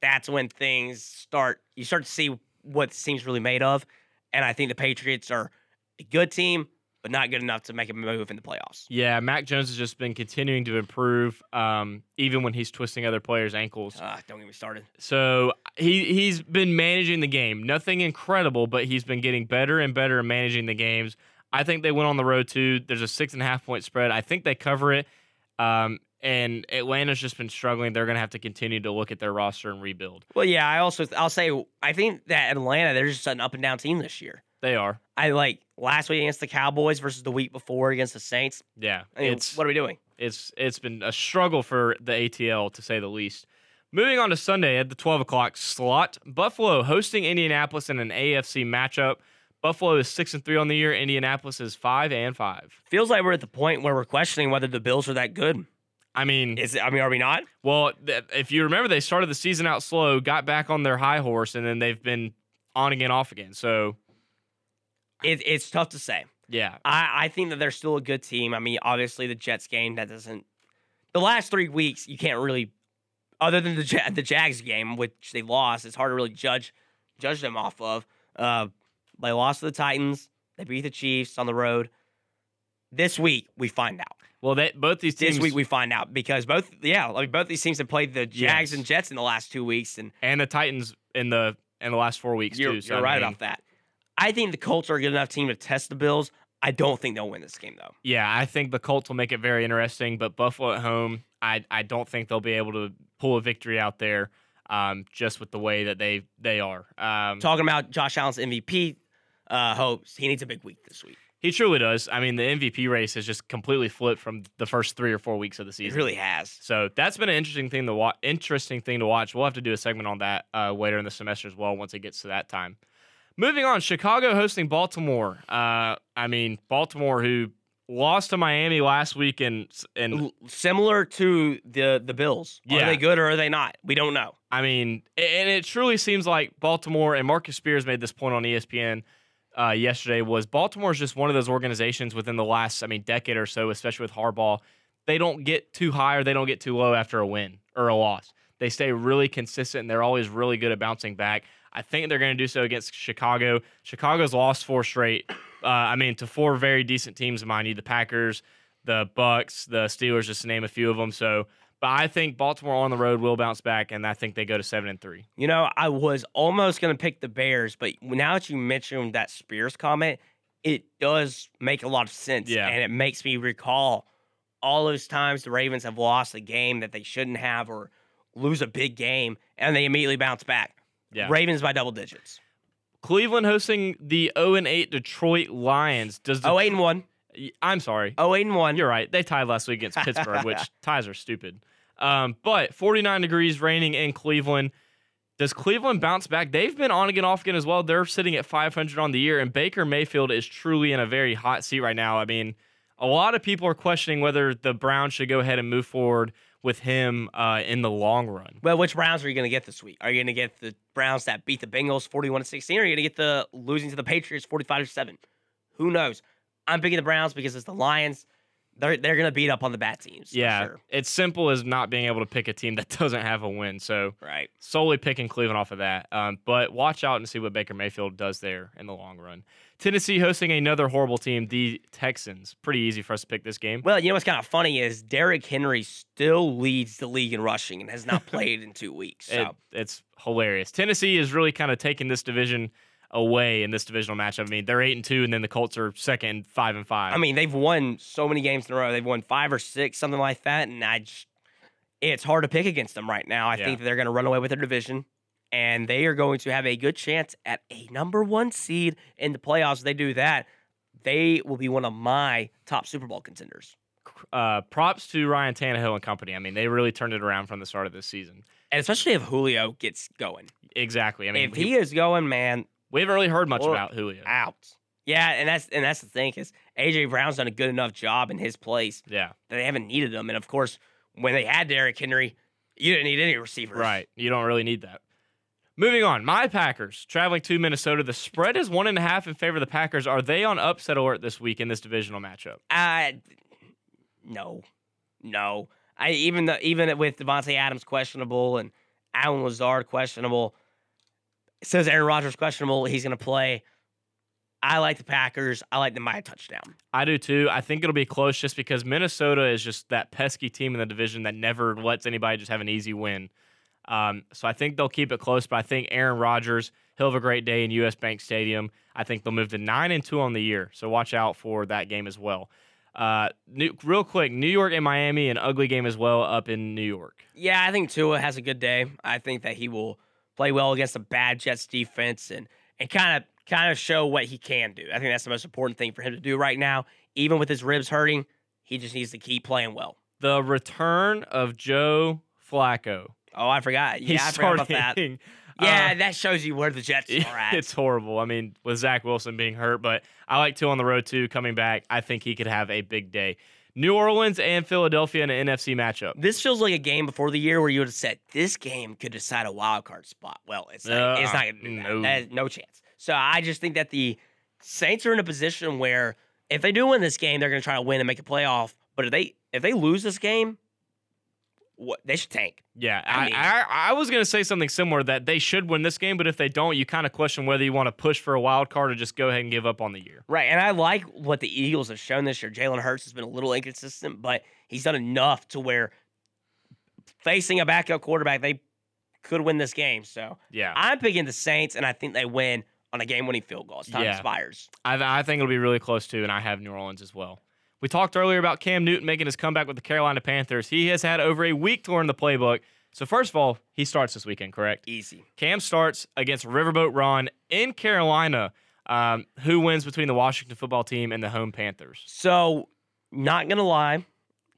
that's when things start you start to see what this team's really made of. And I think the Patriots are a good team, but not good enough to make a move in the playoffs. Yeah, Mac Jones has just been continuing to improve, um, even when he's twisting other players' ankles. Uh, don't get me started. So he he's been managing the game. Nothing incredible, but he's been getting better and better at managing the games. I think they went on the road too. There's a six and a half point spread. I think they cover it. Um, and Atlanta's just been struggling. They're going to have to continue to look at their roster and rebuild. Well, yeah, I also I'll say I think that Atlanta they're just an up and down team this year. They are. I like last week against the Cowboys versus the week before against the Saints. Yeah. I mean, it's what are we doing? it's it's been a struggle for the ATL to say the least. Moving on to Sunday at the 12 o'clock slot, Buffalo hosting Indianapolis in an AFC matchup. Buffalo is six and three on the year. Indianapolis is five and five. Feels like we're at the point where we're questioning whether the Bills are that good. I mean, Is it, I mean, are we not? well, th- if you remember, they started the season out slow, got back on their high horse, and then they've been on again, off again. So It, it's tough to say. yeah, I, I think that they're still a good team. I mean, obviously the Jets game that doesn't. The last three weeks you can't really, other than the the Jags game which they lost, it's hard to really judge judge them off of. Uh, they lost to the Titans. They beat the Chiefs on the road. This week we find out. well, they both these teams This week we find out because both yeah, I mean, both these teams have played the Jags Yes. and Jets in the last two weeks, and and the Titans in the in the last four weeks you're, too. So, you're I right mean, about that. I think the Colts are a good enough team to test the Bills. I don't think they'll win this game though. Yeah, I think the Colts will make it very interesting, but Buffalo at home, I I don't think they'll be able to pull a victory out there, um, just with the way that they they are. Um, Talking about Josh Allen's MVP uh, hopes, he needs a big week this week. he truly does. I mean, the MVP race has just completely flipped from the first three or four weeks of the He season. really has. So that's been an interesting thing to watch. Interesting thing to watch. We'll have to do a segment on that uh, later in the semester as well once it gets to that time. Moving on, Chicago hosting Baltimore. Uh, I mean, Baltimore who lost to Miami last week and and Similar to the the Bills. Are they good or are they not? We don't know. I mean, and it truly seems like Baltimore and Marcus Spears made this point on ESPN uh, yesterday was Baltimore is just one of those organizations within the last, I mean, decade or so, especially with Harbaugh. They don't get too high or they don't get too low after a win or a loss. They stay really consistent and they're always really good at bouncing back. I think they're going to do so against Chicago. Chicago's lost four straight. Uh, I mean, to four very decent teams, mind you, the Packers, the Bucs, the Steelers, just to name a few of them. So, but I think Baltimore on the road will bounce back, and I think they go to seven and three. You know, I was almost going to pick the Bears, but now that you mentioned that Spears comment, it does make a lot of sense. Yeah. And it makes me recall all those times the Ravens have lost a game that they shouldn't have or lose a big game and they immediately bounce back. Yeah. Ravens by double digits. Cleveland hosting the 0 and 8 Detroit Lions. Does the, Oh, 8 and 1. I'm sorry. Oh, 8 and 1. You're right. They tied last week against Pittsburgh, which ties are stupid. Um, but 49 degrees raining in Cleveland. Does Cleveland bounce back? They've been on again, off again as well. They're sitting at 500 on the year, and Baker Mayfield is truly in a very hot seat right now. I mean, a lot of people are questioning whether the Browns should go ahead and move forward with him uh, in the long run. Well, which Browns are you going to get this week? Are you going to get the Browns that beat the Bengals 41 to 16 or are you going to get the losing to the Patriots 45 to 7? Who knows? I'm picking the Browns because it's the Lions. They're they're going to beat up on the bad teams. for Yeah, sure. it's simple as not being able to pick a team that doesn't have a win. So Right. solely picking Cleveland off of that. Um, but watch out and see what Baker Mayfield does there in the long run. Tennessee hosting another horrible team, the Texans. Pretty easy for us to pick this game. Well, you know what's kind of funny is Derrick Henry still leads the league in rushing and has not played in two weeks. So It, it's hilarious. Tennessee is really kind of taking this division away in this divisional matchup. I mean, they're eight and two, and then the Colts are second, five and five. I mean, they've won so many games in a row. They've won five or six, something like that, and I just, it's hard to pick against them right now. I Yeah. think that they're going to run away with their division, and they are going to have a good chance at a number one seed in the playoffs. If they do that, they will be one of my top Super Bowl contenders. uh, props to Ryan Tannehill and company. I mean, they really turned it around from the start of this season. And especially if Julio gets going. Exactly. I mean, if he, is going, man, we haven't really heard much about Julio. out. Yeah, and that's and that's the thing is AJ Brown's done a good enough job in his place Yeah, that they haven't needed him. And of course, when they had Derrick Henry, you didn't need any receivers. right. You don't really need that. Moving on, my Packers traveling to Minnesota. The spread is one and a half in favor of the Packers. Are they on upset alert this week in this divisional matchup? Uh no. No. I even the even with Davante Adams questionable and Allen Lazard questionable. Says Aaron Rodgers questionable, he's gonna play. I like the Packers. I like them by a touchdown. I do too. I think it'll be close just because Minnesota is just that pesky team in the division that never lets anybody just have an easy win. Um, so I think they'll keep it close, but I think Aaron Rodgers, he'll have a great day in US Bank Stadium. I think they'll move to nine and two on the year. So watch out for that game as well. Uh, new, real quick, New York and Miami, an ugly game as well up in New York. Yeah, I think Tua has a good day. I think that he will play well against a bad Jets defense and and kind of kind of show what he can do. I think that's the most important thing for him to do right now. Even with his ribs hurting, he just needs to keep playing well. The return of Joe Flacco. Oh, I forgot. Yeah, I forgot about that. Yeah, uh, that shows you where the Jets are at. It's horrible. I mean, with Zach Wilson being hurt, but I like Tua on the road too. Coming back, I think he could have a big day. New Orleans and Philadelphia in an NFC matchup. this feels like a game before the year where you would have said this game could decide a wild card spot. Well, it's not, it's Uh, not going to do that. no. That is no chance. So I just think that the Saints are in a position where if they do win this game, they're going to try to win and make a playoff. But if they if they lose this game, what they should tank. Yeah, I I, mean- I, I was going to say something similar that they should win this game, but if they don't, you kind of question whether you want to push for a wild card or just go ahead and give up on the year. Right, and I like what the Eagles have shown this year. Jalen Hurts has been a little inconsistent, but he's done enough to where facing a backup quarterback, they could win this game. So Yeah, I'm picking the Saints, and I think they win on a game-winning field goal. As time Yeah. expires. I, I think it'll be really close too, and I have New Orleans as well. We talked earlier about Cam Newton making his comeback with the Carolina Panthers. He has had over a week to learn the playbook. So first of all, he starts this weekend, correct? Easy. Cam starts against Riverboat Ron in Carolina. Um, who wins between the Washington football team and the home Panthers? So, not gonna lie,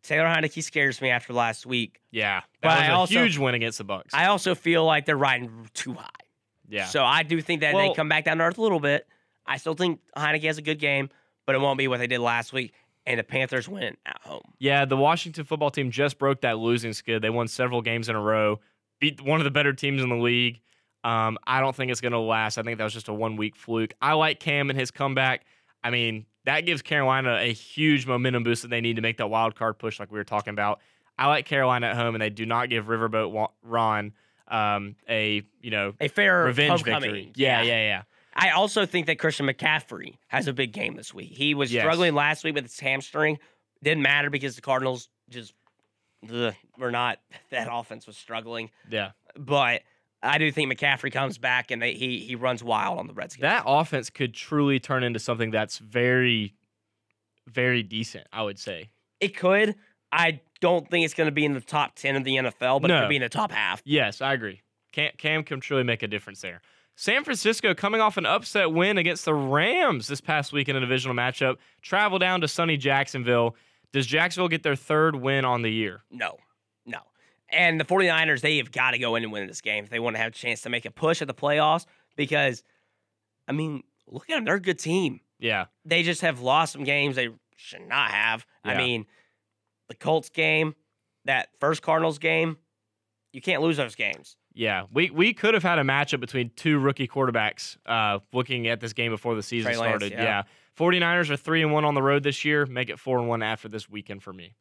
Taylor Heinicke scares me after last week. Yeah, But was I a also- huge win against the Bucs. I also feel like they're riding too high. yeah, So I do think that Well- they come back down to earth a little bit. I still think Heinicke has a good game, but it won't be what they did last week. And the Panthers win at home. yeah. The Washington football team just broke that losing skid. They won several games in a row, beat one of the better teams in the league. Um, I don't think it's going to last. I think that was just a one week fluke. I like Cam and his comeback. I mean, that gives Carolina a huge momentum boost that they need to make that wild card push, like we were talking about. I like Carolina at home, and they do not give Riverboat Ron um, a you know A fair revenge homecoming. victory. Yeah, yeah, yeah. I also think that Christian McCaffrey has a big game this week. He was Yes. struggling last week with his hamstring. Didn't matter because the Cardinals just ugh, were not. That offense was struggling. Yeah. But I do think McCaffrey comes back and they, he he runs wild on the Redskins. That offense could truly turn into something that's very, very decent, I would say. it could. I don't think it's going to be in the top ten of the NFL, but it could be in the top half. Yes, I agree. Cam, Cam can truly make a difference there. San Francisco coming off an upset win against the Rams this past week in a divisional matchup, travel down to sunny Jacksonville. Does Jacksonville get their third win on the year? No, no. And the 49ers, they have got to go in and win this game if they want to have a chance to make a push at the playoffs because, I mean, look at them. They're a good team. Yeah. They just have lost some games they should not have. I mean, the Colts game, that first Cardinals game, you can't lose those games. Yeah, we we could have had a matchup between two rookie quarterbacks uh, looking at this game before the season Trey Lance, started. yeah. yeah. 49ers are 3 and 1 on the road this year, make it 4 and 1 after this weekend for me.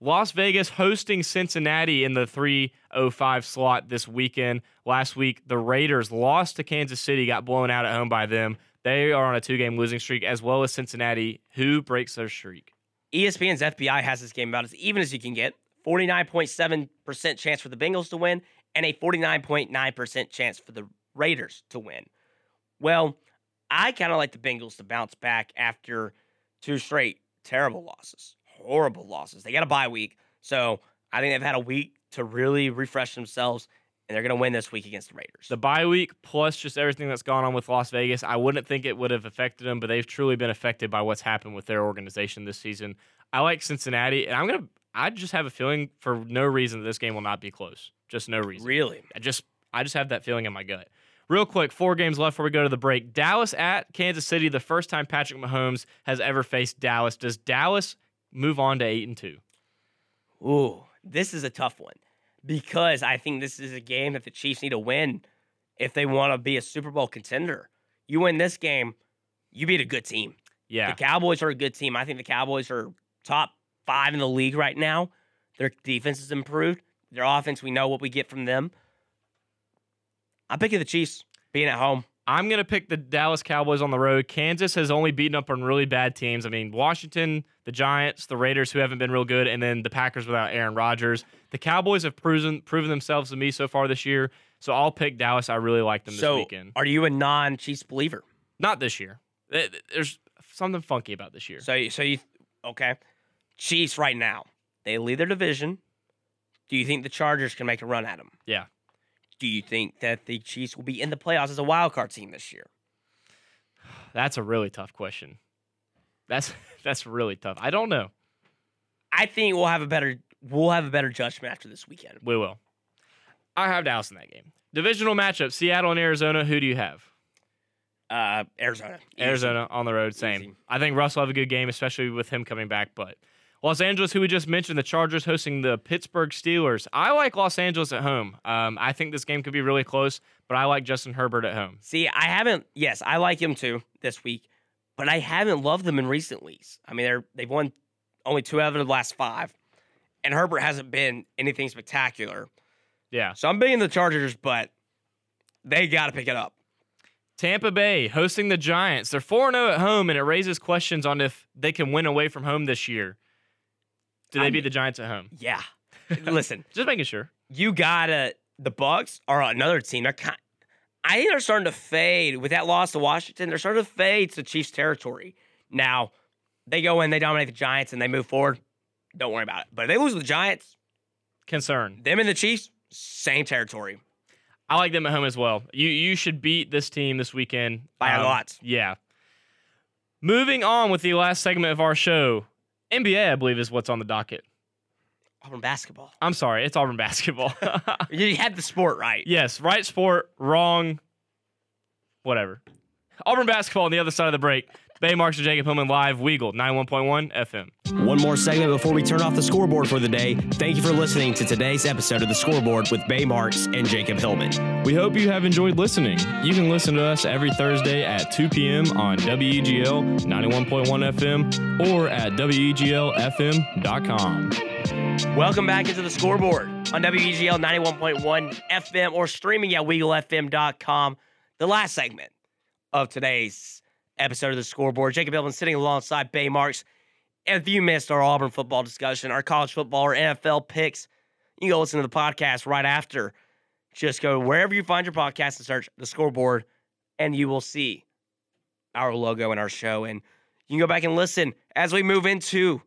Las Vegas hosting Cincinnati in the 305 slot this weekend. Last week, the Raiders lost to Kansas City, got blown out at home by them. They are on a two game losing streak, as well as Cincinnati, who breaks their streak. ESPN's FPI has this game about as even as you can get. 49.7% chance for the Bengals to win and a 49.9% chance for the Raiders to win. Well, I kind of like the Bengals to bounce back after two straight terrible losses, horrible losses. They got a bye week. So I think they've had a week to really refresh themselves, and they're going to win this week against the Raiders. The bye week plus just everything that's gone on with Las Vegas, I wouldn't think it would have affected them, but they've truly been affected by what's happened with their organization this season. I like Cincinnati, and I'm gonna. I just have a feeling for no reason that this game will not be close. Just no reason. Really? I just I just have that feeling in my gut. Real quick, four games left before we go to the break. Dallas at Kansas City, the first time Patrick Mahomes has ever faced Dallas. Does Dallas move on to eight and two? Ooh, this is a tough one because I think this is a game that the Chiefs need to win if they want to be a Super Bowl contender. You win this game, you beat a good team. Yeah. The Cowboys are a good team. I think the Cowboys are top five in the league right now. Their defense has improved. Their offense, we know what we get from them. I'm picking the Chiefs being at home. I'm going to pick the Dallas Cowboys on the road. Kansas has only beaten up on really bad teams. I mean, Washington, the Giants, the Raiders, who haven't been real good, and then the Packers without Aaron Rodgers. The Cowboys have proven proven themselves to me so far this year, so I'll pick Dallas. I really like them this so, weekend. are you a non-Chiefs believer? Not this year. Th- th- There's something funky about this year. So, you- so you okay? Chiefs right now they lead their division. Do you think the Chargers can make a run at them? Yeah. Do you think that the Chiefs will be in the playoffs as a wild card team this year? That's a really tough question. That's that's really tough. I don't know. I think we'll have a better we'll have a better judgment after this weekend. We will. I have Dallas in that game. Divisional matchup: Seattle and Arizona. Who do you have? Uh, Arizona. Easy. Arizona on the road. Same. Easy. I think Russ will have a good game, especially with him coming back. But Los Angeles, who we just mentioned, the Chargers hosting the Pittsburgh Steelers. I like Los Angeles at home. Um, I think this game could be really close, but I like Justin Herbert at home. See, I haven't. Yes, I like him too this week, but I haven't loved them in recent weeks. I mean, they're they've won only two out of the last five, and Herbert hasn't been anything spectacular. Yeah. So I'm being the Chargers, but they got to pick it up. Tampa Bay hosting the Giants. They're 4 0 at home, and it raises questions on if they can win away from home this year. Do they I beat mean- the Giants at home? Yeah. Listen, Just making sure. you gotta. The Bucs are another team. They're kind. I think they're starting to fade with that loss to Washington. They're starting to fade to Chiefs territory. Now, they go in, they dominate the Giants, and they move forward. Don't worry about it. But if they lose to the Giants, Concern. them and the Chiefs, same territory. I like them at home as well. You you should beat this team this weekend By a Um, lot. Yeah. Moving on with the last segment of our show, NBA I believe is what's on the docket. Auburn basketball. I'm sorry, it's Auburn basketball. You had the sport right. yes, right sport, wrong, whatever. Auburn basketball on the other side of the break. Bay Marks and Jacob Hillman live, Weagle 91.1 FM. One more segment before we turn off the scoreboard for the day. Thank you for listening to today's episode of the scoreboard with Bay Marks and Jacob Hillman. We hope you have enjoyed listening. You can listen to us every Thursday at 2 p.m. on WEGL 91.1 FM or at WEGLFM.com. Welcome back into the scoreboard on WEGL 91.1 FM or streaming at WeagleFM.com. The last segment of today's episode of the scoreboard. Jacob Hillman sitting alongside Bay Marks. If you missed our Auburn football discussion, our college football or NFL picks, you can go listen to the podcast right after. Just go wherever you find your podcast and search the scoreboard, and you will see our logo and our show. And you can go back and listen as we move into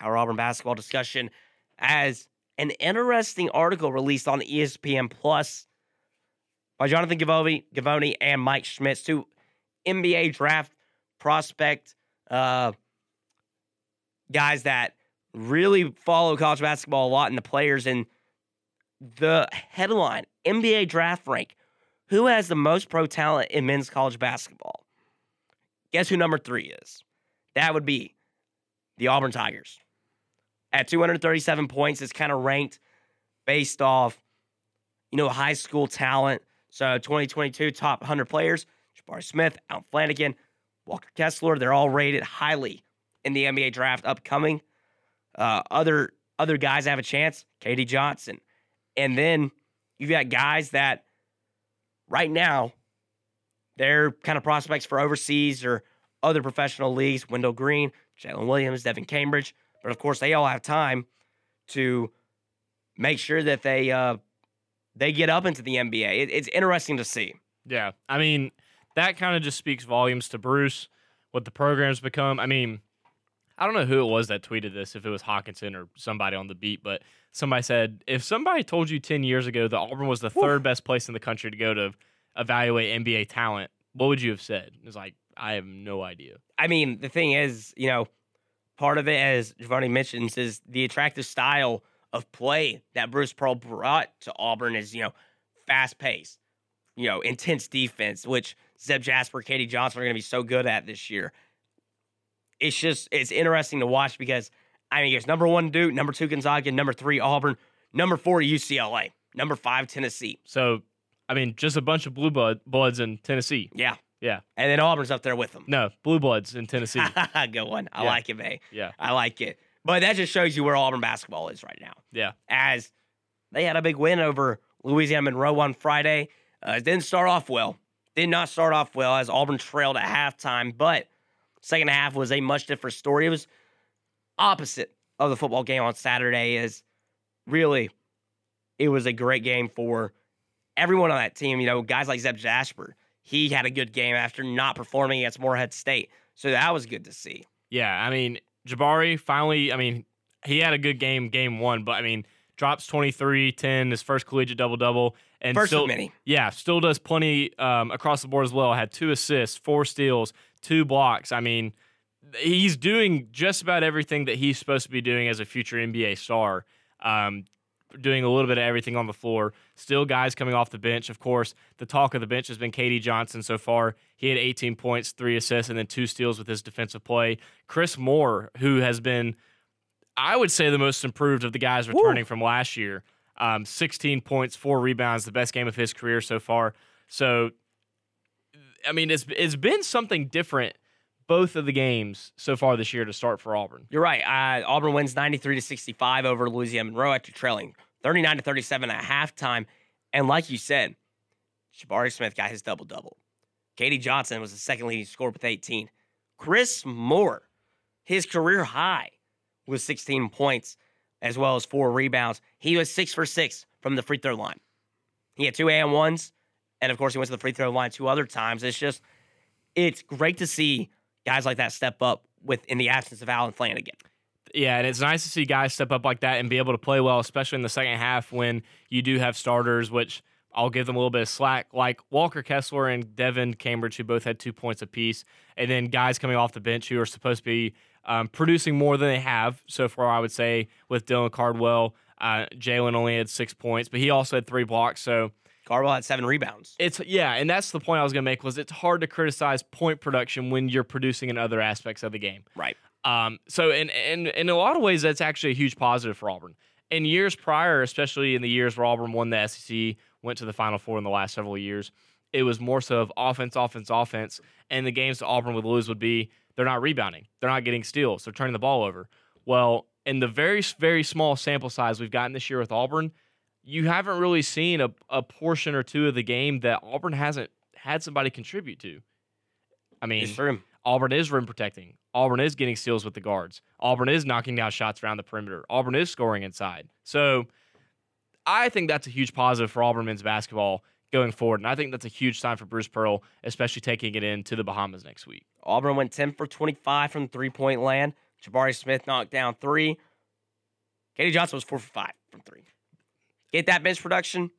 our Auburn basketball discussion as an interesting article released on ESPN Plus by Jonathan Givony, Givony and Mike Schmitz, two NBA draft prospect uh, guys that really follow college basketball a lot and the players. And the headline NBA draft rank Who has the most pro talent in men's college basketball? Guess who number three is? That would be the Auburn Tigers at 237 points it's kind of ranked based off, you know, high school talent. So 2022 top 100 players, Jabari Smith, Al Flanigan, Walker Kessler, they're all rated highly in the NBA draft upcoming. Uh, other other guys have a chance, KD Johnson. And then you've got guys that right now they're kind of prospects for overseas or other professional leagues, Wendell Green, Jaylin Williams, Devan Cambridge. But of course, they all have time to make sure that they uh, they get up into the NBA. It, it's interesting to see. Yeah. I mean, that kind of just speaks volumes to Bruce, what the program's become. I mean, I don't know who it was that tweeted this, if it was Hokanson or somebody on the beat, but somebody said, if somebody told you 10 years ago that Auburn was the third best place in the country to go to evaluate NBA talent, what would you have said? It was like, I have no idea. I mean, the thing is, you know, part of it, as Givony mentions, is the attractive style of play that Bruce Pearl brought to Auburn is, you know, fast pace, you know, intense defense, which Zep Jasper, KD Johnson are going to be so good at this year. It's just, it's interesting to watch because, I mean, it's number one Duke, number two Gonzaga, number three Auburn, number four UCLA, number five Tennessee. So, I mean, just a bunch of blue blood, bloods in Tennessee. Yeah. Yeah. And then Auburn's up there with them. No, blue bloods in Tennessee. Good one. I Yeah. like it, May. yeah. I like it. But that just shows you where Auburn basketball is right now. Yeah. As they had a big win over Louisiana Monroe on Friday. Uh, it didn't start off well. Did not start off well as Auburn trailed at halftime, but second half was a much different story. It was opposite of the football game on Saturday. Is really, it was a great game for everyone on that team. You know, guys like Zep Jasper, he had a good game after not performing against Morehead State, so that was good to see. Yeah, I mean, Jabari finally, I mean, he had a good game game one, but I mean, drops 23, 10, his first collegiate double double. And First still, many. Yeah, still does plenty um, across the board as well. Had two assists, four steals, two blocks. I mean, he's doing just about everything that he's supposed to be doing as a future NBA star. Um, doing a little bit of everything on the floor. Still guys coming off the bench. Of course, the talk of the bench has been KD Johnson so far. He had 18 points, three assists, and then two steals with his defensive play. Chris Moore, who has been, I would say, the most improved of the guys returning from last year. Um, 16 points, four rebounds, the best game of his career so far. So, I mean, it's it's been something different both of the games so far this year to start for Auburn. You're right. Uh, Auburn wins 93 to 65 over Louisiana Monroe after trailing 39 to 37 at halftime. And like you said, Jabari Smith got his double double. KD Johnson was the second leading scorer with 18. Chris Moore, his career high was 16 points as well as four rebounds. He was six for six from the free throw line. He had two and ones, and of course he went to the free throw line two other times. It's just, it's great to see guys like that step up with in the absence of Allen Flanigan. Yeah, and it's nice to see guys step up like that and be able to play well, especially in the second half when you do have starters, which I'll give them a little bit of slack, like Walker Kessler and Devan Cambridge, who both had two points apiece, and then guys coming off the bench who are supposed to be um, producing more than they have so far, I would say, with Dylan Cardwell. Uh, Jalen only had six points, but he also had three blocks. So Cardwell had seven rebounds. it's yeah, and that's the point I was gonna make was it's hard to criticize point production when you're producing in other aspects of the game. Right. Um, so in, in in a lot of ways, that's actually a huge positive for Auburn. In years prior, especially in the years where Auburn won the SEC, went to the Final Four in the last several years, it was more so of offense, offense, offense, and the games that Auburn would lose would be they're not rebounding, they're not getting steals, they're turning the ball over. Well, in the very very small sample size we've gotten this year with Auburn, you haven't really seen a, a portion or two of the game that Auburn hasn't had somebody contribute to. I mean, Auburn is rim protecting. Auburn is getting steals with the guards. Auburn is knocking down shots around the perimeter. Auburn is scoring inside. So I think that's a huge positive for Auburn men's basketball going forward. And I think that's a huge sign for Bruce Pearl, especially taking it into the Bahamas next week. Auburn went 10 for 25 from three point land. Jabari Smith knocked down three. KD Johnson was four for five from three. Get that bench production.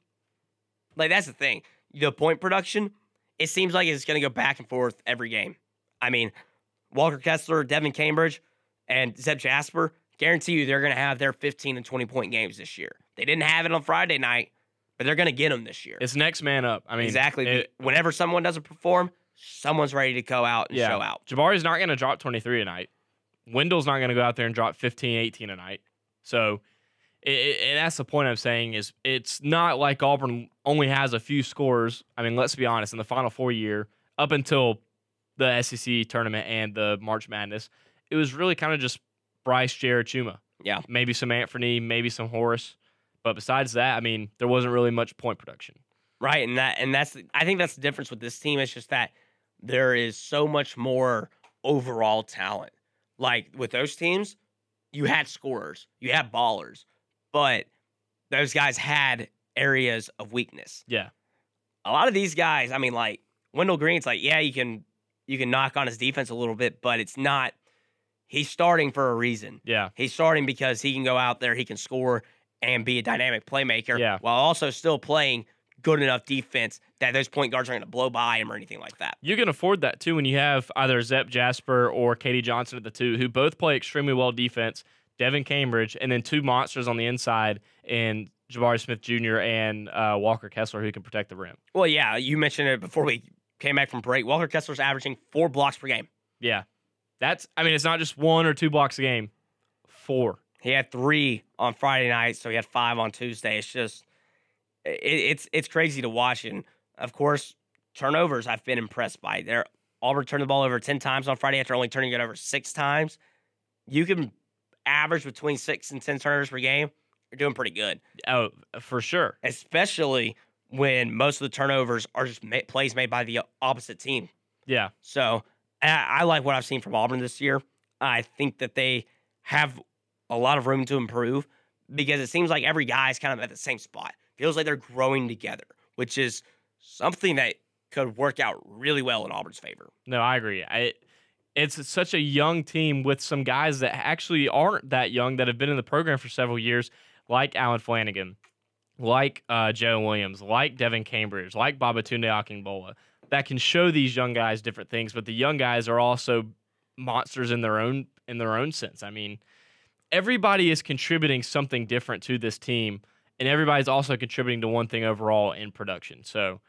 Like, that's the thing. The point production, it seems like it's going to go back and forth every game. I mean, Walker Kessler, Devan Cambridge, and Zep Jasper, guarantee you they're going to have their 15 and 20 point games this year. They didn't have it on Friday night, but they're going to get them this year. It's next man up. I mean, exactly. it- Whenever someone doesn't perform, someone's ready to go out and yeah. show out. Jabari's not going to drop 23 a night. Wendell's not going to go out there and drop 15, 18 a night. So, it, it- and that's the point I'm saying is it's not like Auburn only has a few scores. I mean, let's be honest. In the Final Four year, up until the SEC tournament and the March Madness, it was really kind of just Bryce, Jared, Chuma. Yeah. Maybe some Anthony, maybe some Horace. But besides that, I mean, there wasn't really much point production. Right, and that and that's I think that's the difference with this team. It's just that there is so much more overall talent. Like with those teams, you had scorers, you had ballers, but those guys had areas of weakness. Yeah. A lot of these guys, I mean, like Wendell Green's like, yeah, you can you can knock on his defense a little bit, but it's not. He's starting for a reason. Yeah. He's starting because he can go out there, he can score and be a dynamic playmaker Yeah. while also still playing good enough defense that those point guards aren't going to blow by him or anything like that. You can afford that too when you have either Zep Jasper or KD Johnson at the two, who both play extremely well defense. Devan Cambridge, and then two monsters on the inside in Jabari Smith Jr. and uh, Walker Kessler, who can protect the rim. Well, yeah, you mentioned it before we came back from break. Walker Kessler's averaging four blocks per game. Yeah, that's. I mean, it's not just one or two blocks a game. Four. He had three on Friday night, so he had five on Tuesday. It's just, it, it's it's crazy to watch. And of course, turnovers I've been impressed by. They're Auburn turned the ball over ten times on Friday after only turning it over six times. You can average between six and ten turnovers per game. You're doing pretty good, Oh, for sure. especially when most of the turnovers are just ma- plays made by the opposite team. Yeah. So I, I like what I've seen from Auburn this year. I think that they have a lot of room to improve because it seems like every guy is kind of at the same spot. Feels like they're growing together, which is something that could work out really well in Auburn's favor. No, I agree. I, it's such a young team with some guys that actually aren't that young that have been in the program for several years, like Allen Flanigan, like uh, Joe Williams, like Devan Cambridge, like Babatunde Akingbola, that can show these young guys different things. But the young guys are also monsters in their own in their own sense. I mean, everybody is contributing something different to this team, and everybody's also contributing to one thing overall in production. So.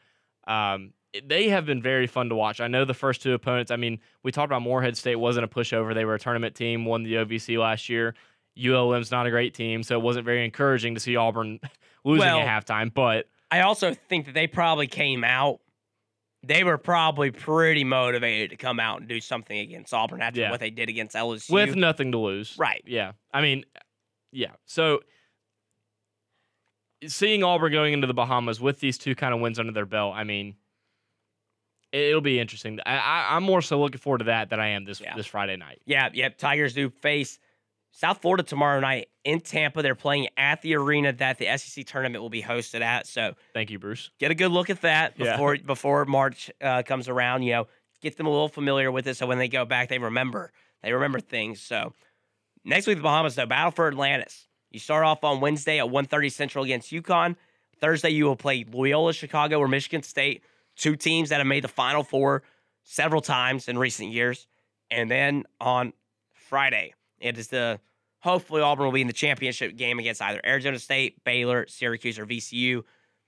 Um, they have been very fun to watch. I know the first two opponents. I mean, we talked about Morehead State wasn't a pushover. They were a tournament team, won the OVC last year. ULM's not a great team, so it wasn't very encouraging to see Auburn losing Well- at halftime. But I also think that they probably came out. They were probably pretty motivated to come out and do something against Auburn after Yeah. what they did against LSU. with nothing to lose, right. Yeah, I mean, yeah. So seeing Auburn going into the Bahamas with these two kind of wins under their belt, I mean, it'll be interesting. I, I'm more so looking forward to that than I am this Yeah. this Friday night. Yeah, yep. Tigers do face South Florida tomorrow night in Tampa. They're playing at the arena that the SEC tournament will be hosted at. So Thank you, Bruce. get a good look at that Yeah. before before March uh, comes around. You know, get them a little familiar with it, so when they go back, they remember they remember things. So next week, the Bahamas though battle for Atlantis. You start off on Wednesday at 1:30 Central against UConn. Thursday, you will play Loyola Chicago or Michigan State, two teams that have made the Final Four several times in recent years. And then on Friday, it is the hopefully Auburn will be in the championship game against either Arizona State, Baylor, Syracuse, or VCU.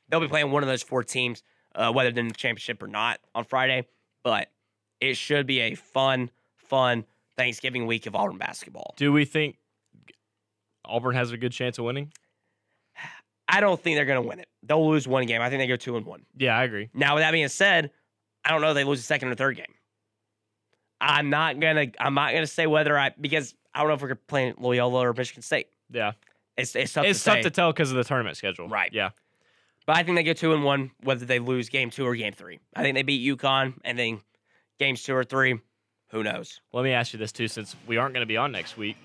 They'll be playing one of those four teams, uh, whether they're in the championship or not on Friday. But it should be a fun, fun Thanksgiving week of Auburn basketball. Do we think Auburn has a good chance of winning? I don't think they're going to win it. They'll lose one game. I think they go two and one. Yeah, I agree. Now, with that being said, I don't know if they lose the second or third game. I'm not gonna. I'm not gonna say whether I because I don't know if we're playing Loyola or Michigan State. Yeah, It's it's tough it's to tough say. to tell because of the tournament schedule. Right. Yeah. But I think they go two and one, whether they lose game two or game three. I think they beat UConn, and then games two or three, who knows? Let me ask you this too, since we aren't going to be on next week.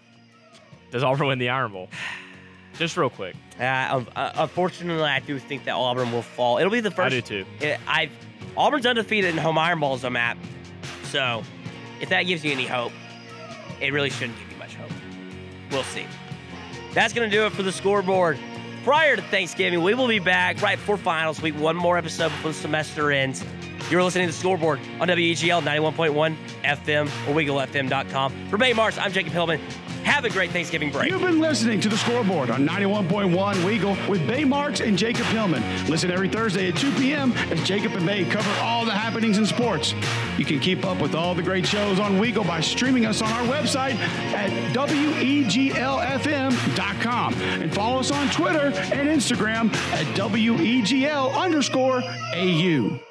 Does Auburn win the Iron Bowl? Just real quick. Uh, uh, unfortunately, I do think that Auburn will fall. It'll be the first. I do too. It, I've Auburn's undefeated in home Iron Bowls. I'm at, so if that gives you any hope, it really shouldn't We'll see. That's gonna do it for the scoreboard. Prior to Thanksgiving, we will be back right before finals week. One more episode before the semester ends. You're listening to the scoreboard on WEGL 91.1 FM or WeagleFM.com. For Bay Marks, I'm Jacob Hillman. Have a great Thanksgiving break. You've been listening to the scoreboard on 91.1 Weagle with Bay Marks and Jacob Hillman. Listen every Thursday at 2 p.m. as Jacob and Bay cover all the happenings in sports. You can keep up with all the great shows on Weagle by streaming us on our website at weglfm.com and follow us on Twitter and Instagram at wegl underscore au.